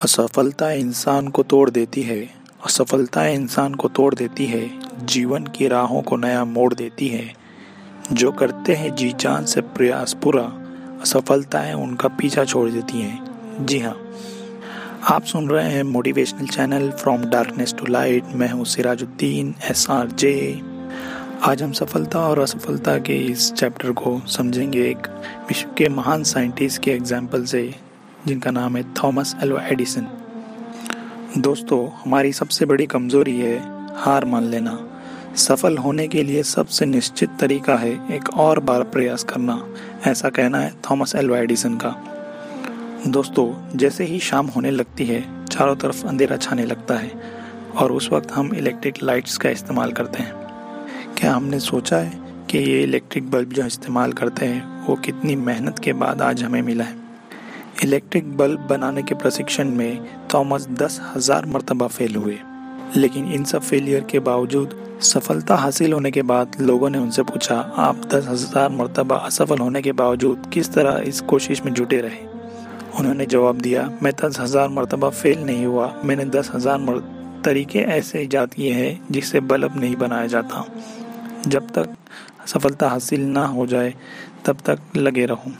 असफलता इंसान को तोड़ देती है। असफलता इंसान को तोड़ देती है। जीवन की राहों को नया मोड़ देती है। जो करते हैं जी जान से प्रयास पूरा, असफलताएँ उनका पीछा छोड़ देती हैं। जी हाँ। आप सुन रहे हैं motivational channel from darkness to light मैं हूँ सिराजुद्दीन एस आर जे आज हम सफलता और असफलता के इस चैप्टर को समझेंगे एक विश्व के महान साइंटिस्ट के एग्ज़ाम्पल से। जिनका नाम है थॉमस एल्वा एडिसन। दोस्तों, हमारी सबसे बड़ी कमज़ोरी है हार मान लेना। सफल होने के लिए सबसे निश्चित तरीका है एक और बार प्रयास करना, ऐसा कहना है थॉमस एल्वा एडिसन का। दोस्तों, जैसे ही शाम होने लगती है, चारों तरफ़ अंधेरा छाने लगता है, और उस वक्त हम इलेक्ट्रिक लाइट्स का इस्तेमाल करते हैं। क्या हमने सोचा है कि ये इलेक्ट्रिक बल्ब जो इस्तेमाल करते हैं, वो कितनी मेहनत के बाद आज हमें मिला है? इलेक्ट्रिक बल्ब बनाने के प्रशिक्षण में थॉमस दस हज़ार मरतबा फेल हुए। लेकिन इन सब फेलियर के बावजूद सफलता हासिल होने के बाद लोगों ने उनसे पूछा, आप दस हज़ार मरतबा असफल होने के बावजूद किस तरह इस कोशिश में जुटे रहे? उन्होंने जवाब दिया, मैं दस हज़ार मरतबा फेल नहीं हुआ। मैंने दस हज़ार मर... तरीके ऐसे ईजाद किए हैं जिससे बल्ब नहीं बनाया जाता। जब तक सफलता हासिल ना हो जाए, तब तक लगे रहूँ।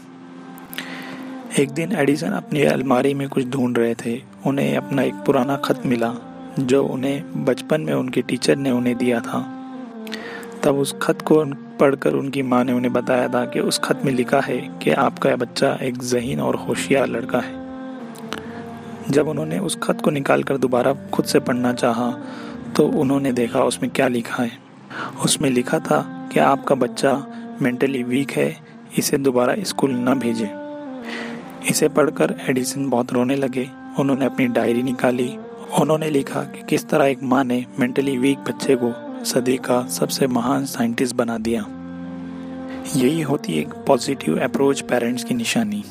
एक दिन एडिसन अपनी अलमारी में कुछ ढूंढ रहे थे। उन्हें अपना एक पुराना खत मिला, जो उन्हें बचपन में उनके टीचर ने उन्हें दिया था। तब उस खत को पढ़कर उनकी माँ ने उन्हें बताया था कि उस खत में लिखा है कि आपका बच्चा एक जहीन और होशियार लड़का है। जब उन्होंने उस खत को निकाल कर दोबारा खुद से पढ़ना चाहा तो उन्होंने देखा उसमें क्या लिखा है। उसमें लिखा था कि आपका बच्चा मेंटली वीक है, इसे दोबारा स्कूल न भेजें। इसे पढ़कर एडिसन बहुत रोने लगे। उन्होंने अपनी डायरी निकाली। उन्होंने लिखा कि किस तरह एक माँ ने मेंटली वीक बच्चे को सदी का सबसे महान साइंटिस्ट बना दिया। यही होती एक पॉजिटिव अप्रोच पेरेंट्स की निशानी।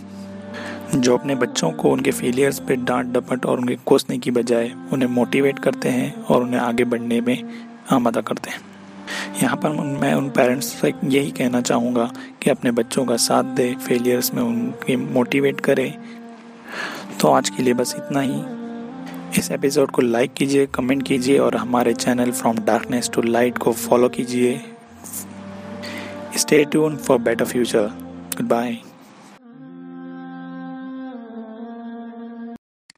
जो अपने बच्चों को उनके फेलियर्स पे डांट डपट और उनके कोसने की बजाय उन्हें मोटिवेट करते हैं और उन्हें आगे बढ़ने में आमादा करते हैं। यहाँ पर मैं उन पेरेंट्स से यही कहना चाहूँगा कि अपने बच्चों का साथ दे फेलियर्स में उनके मोटिवेट करें। तो आज के लिए बस इतना ही। इस एपिसोड को लाइक कीजिए कमेंट कीजिए और हमारे channel from darkness to light को फॉलो कीजिए। Stay tune for better future goodbye